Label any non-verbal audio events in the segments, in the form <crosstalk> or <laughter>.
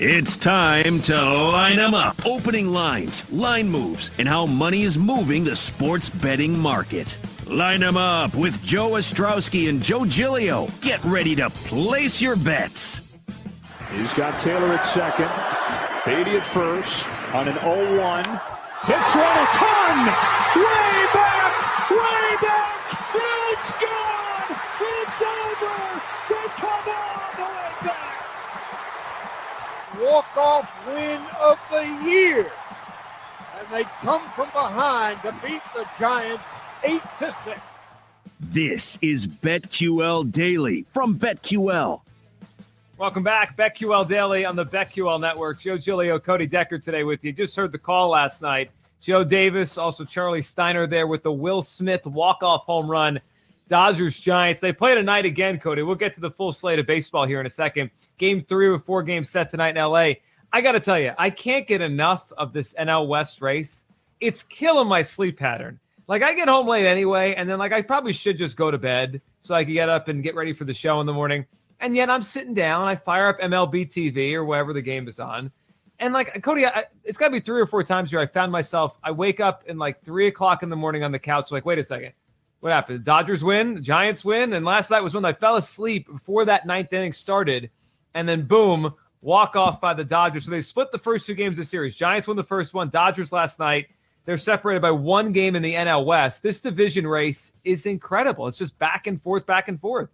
It's time to line them up. Opening lines, line moves, and how money is moving the sports betting market. Line them up with Joe Ostrowski and Joe Giglio. Get ready to place your bets. He's got Taylor at second, Beaty at first on an 0-1. Hits one a ton! Way back! Way back! It's gone! Walk-off win of the year. And they come from behind to beat the Giants 8 to 6. This is BetQL Daily from BetQL. Welcome back, BetQL Daily on the BetQL Network. Joe Giglio, Cody Decker today with you. Just heard the call last night. Joe Davis, also Charlie Steiner there with the Will Smith walk-off home run. Dodgers Giants. They play tonight again, Cody. We'll get to the full slate of baseball here in a second. Game three of a four game set tonight in LA. I got to tell you, I can't get enough of this NL West race. It's killing my sleep pattern. Like I get home late anyway, and then like I probably should just go to bed so I can get up and get ready for the show in the morning. And yet I'm sitting down, I fire up MLB TV or wherever the game is on. And like Cody, I, it's got to be three or four times here. I found myself, I wake up in like three o'clock in the morning on the couch, like, wait a second, what happened? The Dodgers win, the Giants win. And last night was when I fell asleep before that ninth inning started. And then boom, walk off by the Dodgers. So they split the first two games of the series. Giants won the first one, Dodgers last night. They're separated by one game in the NL West. This division race is incredible. It's just back and forth, back and forth.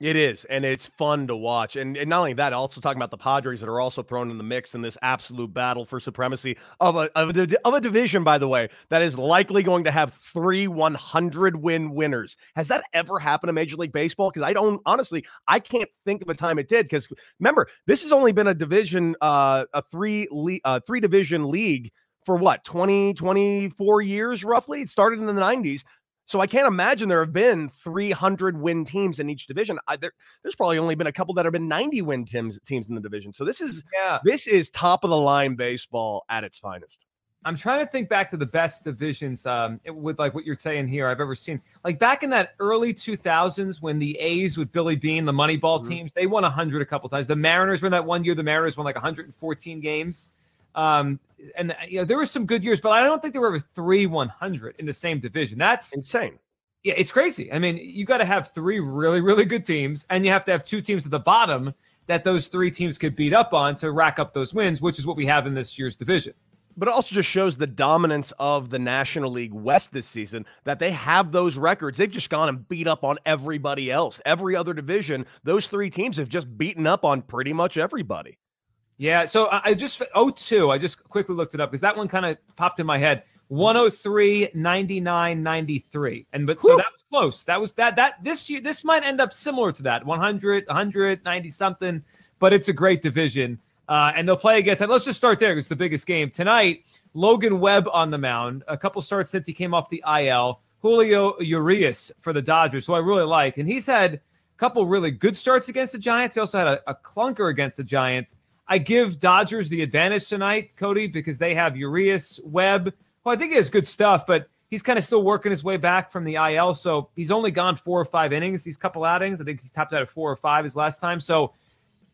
It is, and it's fun to watch. And, and not only that, also talking about the Padres that are also thrown in the mix in this absolute battle for supremacy of a, of a, of a division, by the way, that is likely going to have three 100 win winners. Has that ever happened in Major League Baseball? Because I don't, honestly, I can't think of a time it did. Because remember, this has only been a division, uh, a three, le- uh, three division league for what, 20, 24 years roughly? It started in the 90s. So I can't imagine there have been 300 win teams in each division. I, there, there's probably only been a couple that have been 90 win teams teams in the division. So this is Yeah. this is top of the line baseball at its finest. I'm trying to think back to the best divisions um, with like what you're saying here I've ever seen. Like back in that early 2000s when the A's with Billy Beane, the Moneyball Mhm. teams, they won 100 a couple times. The Mariners were that one year. The Mariners won like 114 games. Um, and uh, you know there were some good years, but I don't think there were ever three 100 in the same division. That's Insane. yeah, it's crazy. I mean, you got to have three really, really good teams, and you have to have two teams at the bottom that those three teams could beat up on to rack up those wins, which is what we have in this year's division. But it also just shows the dominance of the National League West this season that they have those records. They've just gone and beat up on everybody else. Every other division, those three teams have just beaten up on pretty much everybody. Yeah, so I just 02, I just quickly looked it up because that one kind of popped in my head. 103 99 93 and but so Whew. that was close. That was that that this year this might end up similar to that 100 190 something but it's a great division. Uh and they'll play against and let's just start there it's the biggest game. Tonight logan webb on the mound. A couple starts since he came off the il julio urias for the dodgers who i really like. And he's had a couple really good starts against the giants. He also had a, a clunker against the giants I give Dodgers the advantage tonight, Cody, because they have Urias, Webb. Well, I think he has good stuff, but he's kind of still working his way back from the IL. So he's only gone four or five innings, these couple outings. I think he topped out at four or five his last time. So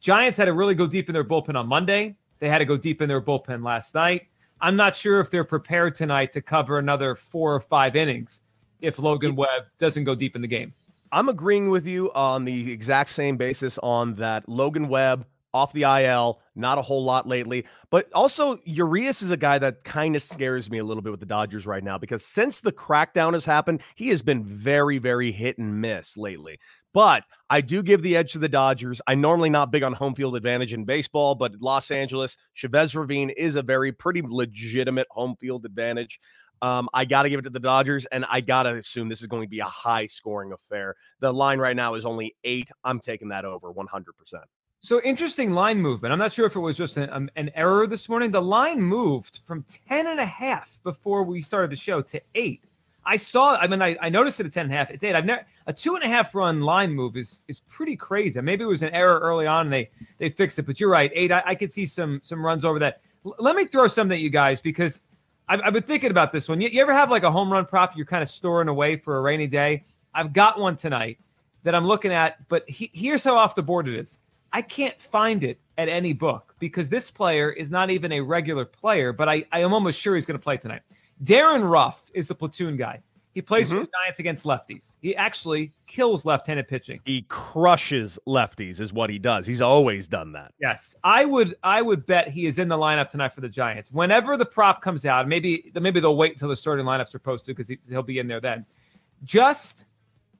Giants had to really go deep in their bullpen on Monday. They had to go deep in their bullpen last night. I'm not sure if they're prepared tonight to cover another four or five innings if Logan Webb doesn't go deep in the game. I'm agreeing with you on the exact same basis on that Logan Webb off the IL, not a whole lot lately. But also, Urias is a guy that kind of scares me a little bit with the Dodgers right now because since the crackdown has happened, he has been very, very hit and miss lately. But I do give the edge to the Dodgers. I'm normally not big on home field advantage in baseball, but Los Angeles, Chavez Ravine is a very pretty legitimate home field advantage. Um, I got to give it to the Dodgers, and I got to assume this is going to be a high scoring affair. The line right now is only eight. I'm taking that over 100%. So interesting line movement. I'm not sure if it was just an, um, an error this morning. The line moved from 10 and a half before we started the show to eight. I saw, I mean, I, I noticed it at 10 and a half. It did. I've never, a two and a half run line move is is pretty crazy. Maybe it was an error early on and they, they fixed it, but you're right. Eight, I, I could see some, some runs over that. L- let me throw something at you guys because I've, I've been thinking about this one. You, you ever have like a home run prop you're kind of storing away for a rainy day? I've got one tonight that I'm looking at, but he, here's how off the board it is. I can't find it at any book because this player is not even a regular player, but I, I am almost sure he's going to play tonight. Darin Ruf is a platoon guy. He plays mm-hmm. for the Giants against lefties. He actually kills left-handed pitching. He crushes lefties, is what he does. He's always done that. Yes, I would. I would bet he is in the lineup tonight for the Giants. Whenever the prop comes out, maybe maybe they'll wait until the starting lineups are posted because he, he'll be in there then. Just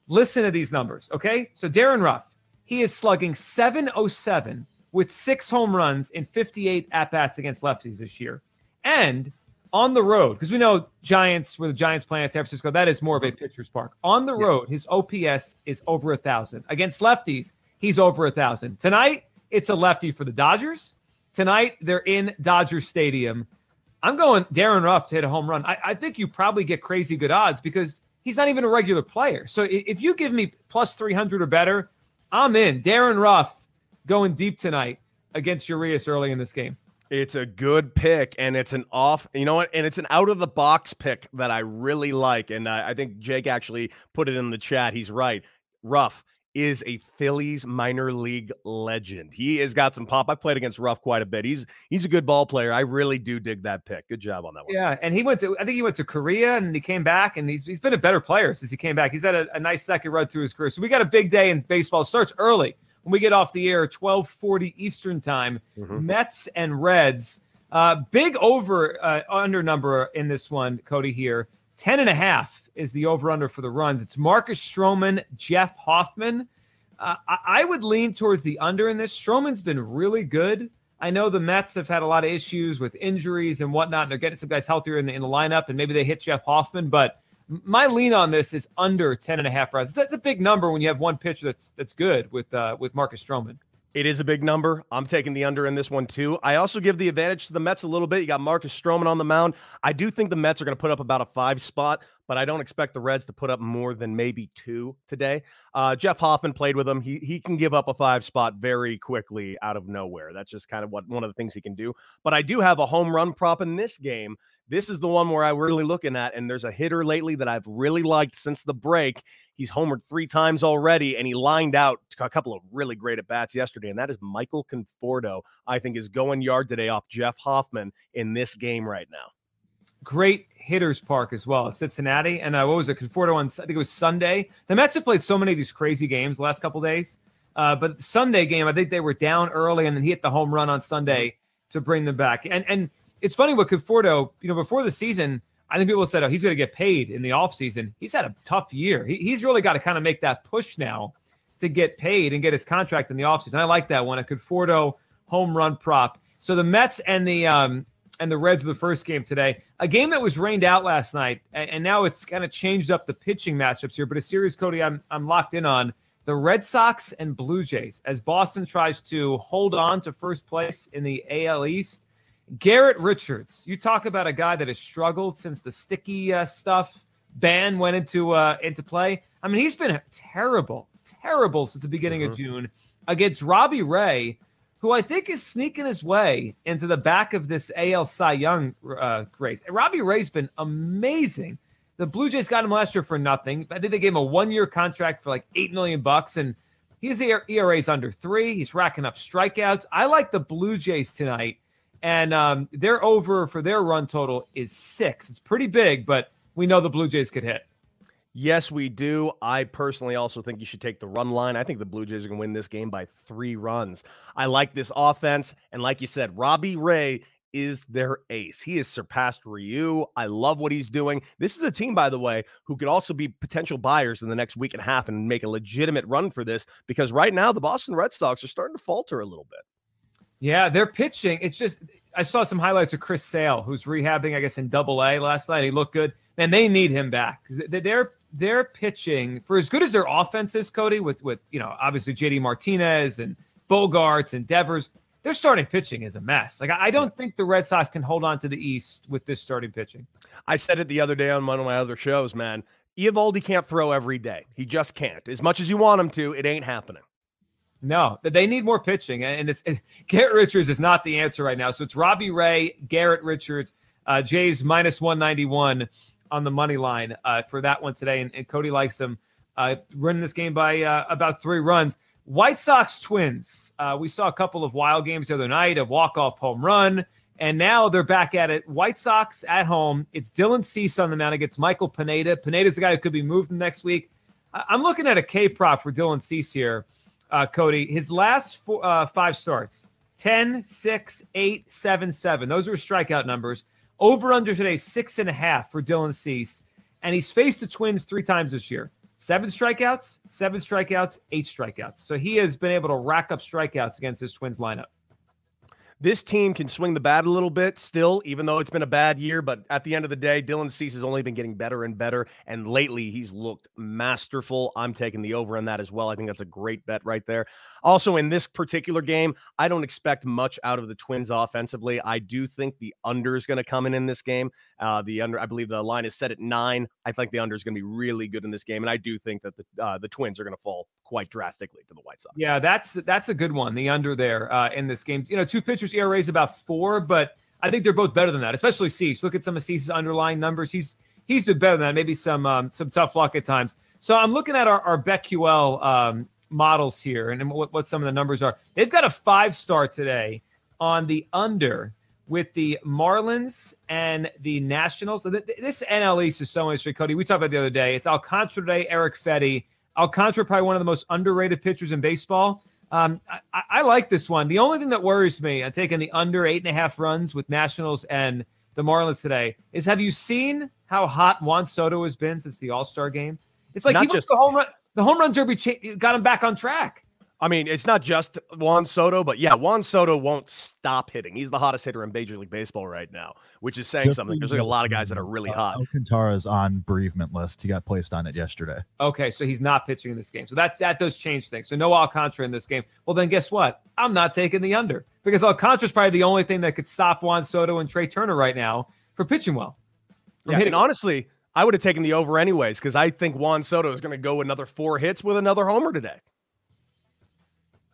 listen to these numbers, okay? So Darin Ruf, he is slugging 707 with six home runs in 58 at bats against lefties this year, and on the road, because we know Giants, where the Giants play in San Francisco, that is more of a pitcher's park. On the road, his OPS is over a thousand. Against lefties, he's over a thousand. Tonight, it's a lefty for the Dodgers. Tonight, they're in Dodger Stadium. I'm going Darin Ruf to hit a home run. I, I think you probably get crazy good odds because he's not even a regular player. So if you give me plus 300 or better, I'm in. Darin Ruf going deep tonight against Urias early in this game. It's a good pick, and it's an off. You know what? And it's an out of the box pick that I really like. And I, I think Jake actually put it in the chat. He's right. Ruf is a Phillies minor league legend. He has got some pop. I played against Ruf quite a bit. He's he's a good ball player. I really do dig that pick. Good job on that one. Yeah, and he went to I think he went to Korea and he came back and he's he's been a better player since he came back. He's had a, a nice second run to his career. So we got a big day in baseball. Starts early when we get off the air, 1240 Eastern time, mm-hmm. Mets and Reds. Uh, big over uh, under number in this one, Cody here. 10 and a half is the over under for the runs. It's Marcus Stroman, Jeff Hoffman. Uh, I, I would lean towards the under in this. Stroman's been really good. I know the Mets have had a lot of issues with injuries and whatnot. And they're getting some guys healthier in the, in the lineup, and maybe they hit Jeff Hoffman, but my lean on this is under 10 and a half runs. That's a big number when you have one pitcher that's that's good with uh, with Marcus Stroman. It is a big number. I'm taking the under in this one too. I also give the advantage to the Mets a little bit. You got Marcus Stroman on the mound. I do think the Mets are going to put up about a five spot, but I don't expect the Reds to put up more than maybe two today. Uh, Jeff Hoffman played with him. He he can give up a five spot very quickly out of nowhere. That's just kind of what one of the things he can do. But I do have a home run prop in this game this is the one where I'm really looking at, and there's a hitter lately that I've really liked since the break. He's homered three times already, and he lined out a couple of really great at bats yesterday, and that is Michael Conforto. I think is going yard today off Jeff Hoffman in this game right now. Great hitters park as well. It's Cincinnati, and uh, what was it? Conforto on I think it was Sunday. The Mets have played so many of these crazy games the last couple days, uh, but Sunday game I think they were down early, and then he hit the home run on Sunday to bring them back. And and it's funny with Conforto, you know, before the season, I think people said, oh, he's going to get paid in the offseason. He's had a tough year. He, he's really got to kind of make that push now to get paid and get his contract in the offseason. I like that one. A Conforto home run prop. So the Mets and the um, and the Reds of the first game today, a game that was rained out last night, and, and now it's kind of changed up the pitching matchups here. But a series, Cody, I'm I'm locked in on the Red Sox and Blue Jays as Boston tries to hold on to first place in the AL East. Garrett Richards, you talk about a guy that has struggled since the sticky uh, stuff ban went into uh, into play. I mean, he's been terrible, terrible since the beginning mm-hmm. of June against Robbie Ray, who I think is sneaking his way into the back of this AL Cy Young uh, race. And Robbie Ray's been amazing. The Blue Jays got him last year for nothing. I think they gave him a one-year contract for like eight million bucks, and his ERA's under three. He's racking up strikeouts. I like the Blue Jays tonight and um, their over for their run total is six. It's pretty big, but we know the Blue Jays could hit. Yes, we do. I personally also think you should take the run line. I think the Blue Jays are going to win this game by three runs. I like this offense. And like you said, Robbie Ray is their ace. He has surpassed Ryu. I love what he's doing. This is a team, by the way, who could also be potential buyers in the next week and a half and make a legitimate run for this because right now the Boston Red Sox are starting to falter a little bit. Yeah, they're pitching. It's just I saw some highlights of Chris Sale, who's rehabbing, I guess, in Double A last night. He looked good, and they need him back they're they're pitching for as good as their offense is, Cody. With with you know obviously JD Martinez and Bogaerts and Devers, their starting pitching is a mess. Like I don't think the Red Sox can hold on to the East with this starting pitching. I said it the other day on one of my other shows, man. Eovaldi can't throw every day. He just can't. As much as you want him to, it ain't happening. No, they need more pitching, and it's it, Garrett Richards is not the answer right now. So it's Robbie Ray, Garrett Richards, uh, Jays minus one ninety one on the money line uh, for that one today, and, and Cody likes him uh, running this game by uh, about three runs. White Sox Twins. Uh, we saw a couple of wild games the other night, a walk off home run, and now they're back at it. White Sox at home. It's Dylan Cease on the mound against Michael Pineda. Pineda's the guy who could be moved next week. I- I'm looking at a K prop for Dylan Cease here uh, Cody. His last four, uh, five starts 10, 6, 8, 7, 7. Those are strikeout numbers. Over under today, six and a half for Dylan Cease. And he's faced the Twins three times this year seven strikeouts, seven strikeouts, eight strikeouts. So he has been able to rack up strikeouts against his Twins lineup this team can swing the bat a little bit still, even though it's been a bad year. But at the end of the day, Dylan Cease has only been getting better and better. And lately, he's looked masterful. I'm taking the over on that as well. I think that's a great bet right there. Also, in this particular game, I don't expect much out of the Twins offensively. I do think the under is going to come in in this game. Uh, the under, I believe the line is set at nine. I think the under is going to be really good in this game. And I do think that the, uh, the Twins are going to fall quite drastically to the White Sox. Yeah, that's that's a good one. The under there uh, in this game. You know, two pitchers ERA is about four, but I think they're both better than that. Especially Cease. Look at some of Cease's underlying numbers. He's he's been better than that. Maybe some um, some tough luck at times. So I'm looking at our our BetQL um, models here and what, what some of the numbers are. They've got a five star today on the under with the Marlins and the Nationals. This NL East is so interesting, Cody. We talked about the other day. It's Alcantara Day, Erick Fedde. Alcantara, probably one of the most underrated pitchers in baseball. Um, I, I, like this one. The only thing that worries me, I'm taking the under eight and a half runs with Nationals and the Marlins today, is have you seen how hot Juan Soto has been since the All Star game? It's like Not he just the home run. The home run derby cha- got him back on track. I mean, it's not just Juan Soto, but yeah, Juan Soto won't stop hitting. He's the hottest hitter in Major League Baseball right now, which is saying just something. There's like a lot of guys that are really uh, hot. Alcantara's on bereavement list. He got placed on it yesterday. Okay, so he's not pitching in this game. So that that does change things. So no Alcantara in this game. Well, then guess what? I'm not taking the under because Alcantara's probably the only thing that could stop Juan Soto and Trea Turner right now for pitching well. Yeah, and honestly, I would have taken the over anyways because I think Juan Soto is going to go another four hits with another homer today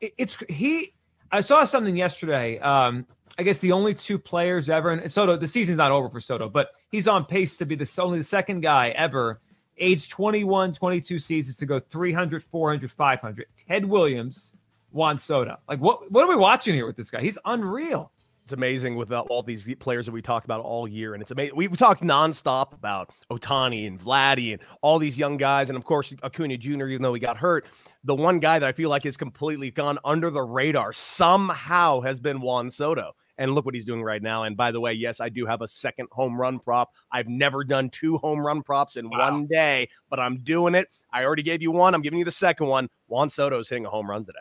it's he. I saw something yesterday. Um, I guess the only two players ever, and Soto, the season's not over for Soto, but he's on pace to be the only the second guy ever, age 21, 22 seasons to go 300, 400, 500. Ted Williams, Juan Soto. Like, what, what are we watching here with this guy? He's unreal it's amazing with uh, all these players that we talked about all year, and it's amazing. We've talked nonstop about Ohtani and Vladdy and all these young guys, and of course Acuna Jr. Even though he got hurt, the one guy that I feel like has completely gone under the radar somehow has been Juan Soto. And look what he's doing right now. And by the way, yes, I do have a second home run prop. I've never done two home run props in wow. one day, but I'm doing it. I already gave you one. I'm giving you the second one. Juan Soto is hitting a home run today.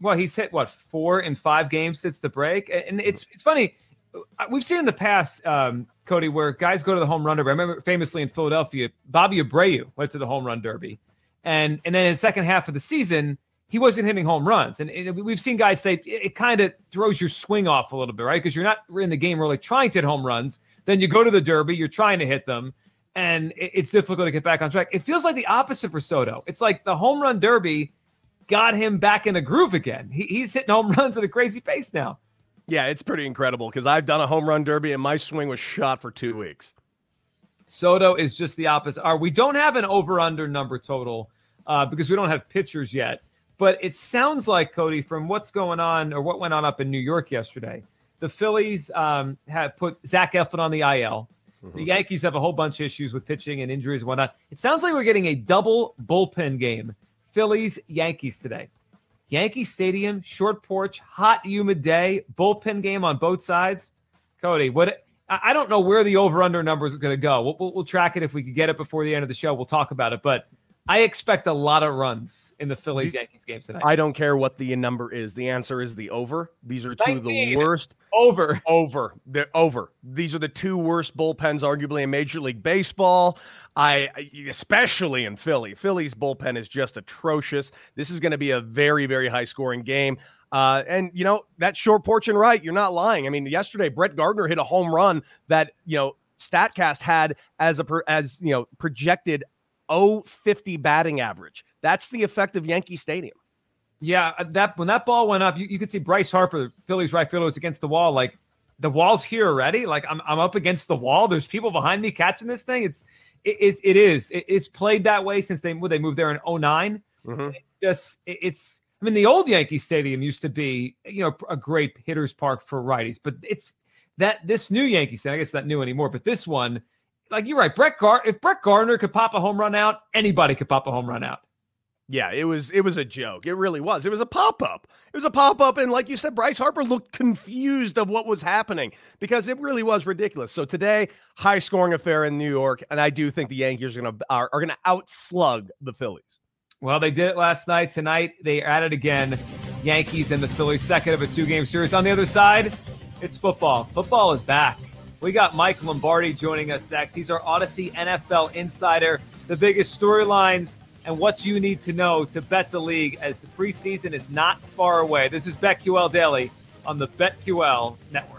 Well, he's hit what four in five games since the break, and it's it's funny. Uh, we've seen in the past, um, Cody, where guys go to the home run derby. I remember famously in Philadelphia, Bobby Abreu went to the home run derby, and and then in the second half of the season, he wasn't hitting home runs. And, and we've seen guys say it, it kind of throws your swing off a little bit, right? Because you're not in the game really trying to hit home runs. Then you go to the derby, you're trying to hit them, and it, it's difficult to get back on track. It feels like the opposite for Soto. It's like the home run derby got him back in a groove again. He, he's hitting home runs at a crazy pace now. Yeah, it's pretty incredible because I've done a home run derby and my swing was shot for two weeks. Soto is just the opposite. We don't have an over under number total uh, because we don't have pitchers yet. But it sounds like Cody, from what's going on or what went on up in New York yesterday, the Phillies um, had put Zach Eflin on the IL. Mm-hmm. The Yankees have a whole bunch of issues with pitching and injuries and whatnot. It sounds like we're getting a double bullpen game Phillies, Yankees today. Yankee Stadium, short porch, hot, humid day, bullpen game on both sides. Cody, what I don't know where the over under number is going to go. We'll, we'll, we'll, track it if we can get it before the end of the show. We'll talk about it. But I expect a lot of runs in the Phillies Yankees games tonight. I don't care what the number is. The answer is the over. These are two 19. of the worst. Over. <laughs> Over. They're over. These are the two worst bullpens, arguably, in Major League Baseball. I especially in Philly. Philly's bullpen is just atrocious. This is going to be a very, very high scoring game. Uh, and you know that short porch and right, you're not lying. I mean, yesterday Brett Gardner hit a home run that you know Statcast had as a as you know projected 050 batting average. That's the effect of Yankee Stadium. Yeah, uh, that when that ball went up, you, you could see Bryce Harper, Phillies right fielder, was against the wall. Like the wall's here already. Like I'm I'm up against the wall. There's people behind me catching this thing. It's it it, it is. It, it's played that way since they they moved there in 9 mm-hmm. just it, it's. I mean, the old Yankee Stadium used to be, you know, a great hitters park for righties, but it's that this new Yankee Stadium. I guess not new anymore, but this one like you're right, Brett Gar. If Brett Gardner could pop a home run out, anybody could pop a home run out. Yeah, it was it was a joke. It really was. It was a pop up. It was a pop up, and like you said, Bryce Harper looked confused of what was happening because it really was ridiculous. So today, high scoring affair in New York, and I do think the Yankees are gonna are, are gonna outslug the Phillies. Well, they did it last night. Tonight they at it again. Yankees and the Phillies, second of a two game series. On the other side, it's football. Football is back. We got Mike Lombardi joining us next. He's our Audacy NFL insider. The biggest storylines and what you need to know to bet the league as the preseason is not far away. This is BetQL Daily on the BetQL Network.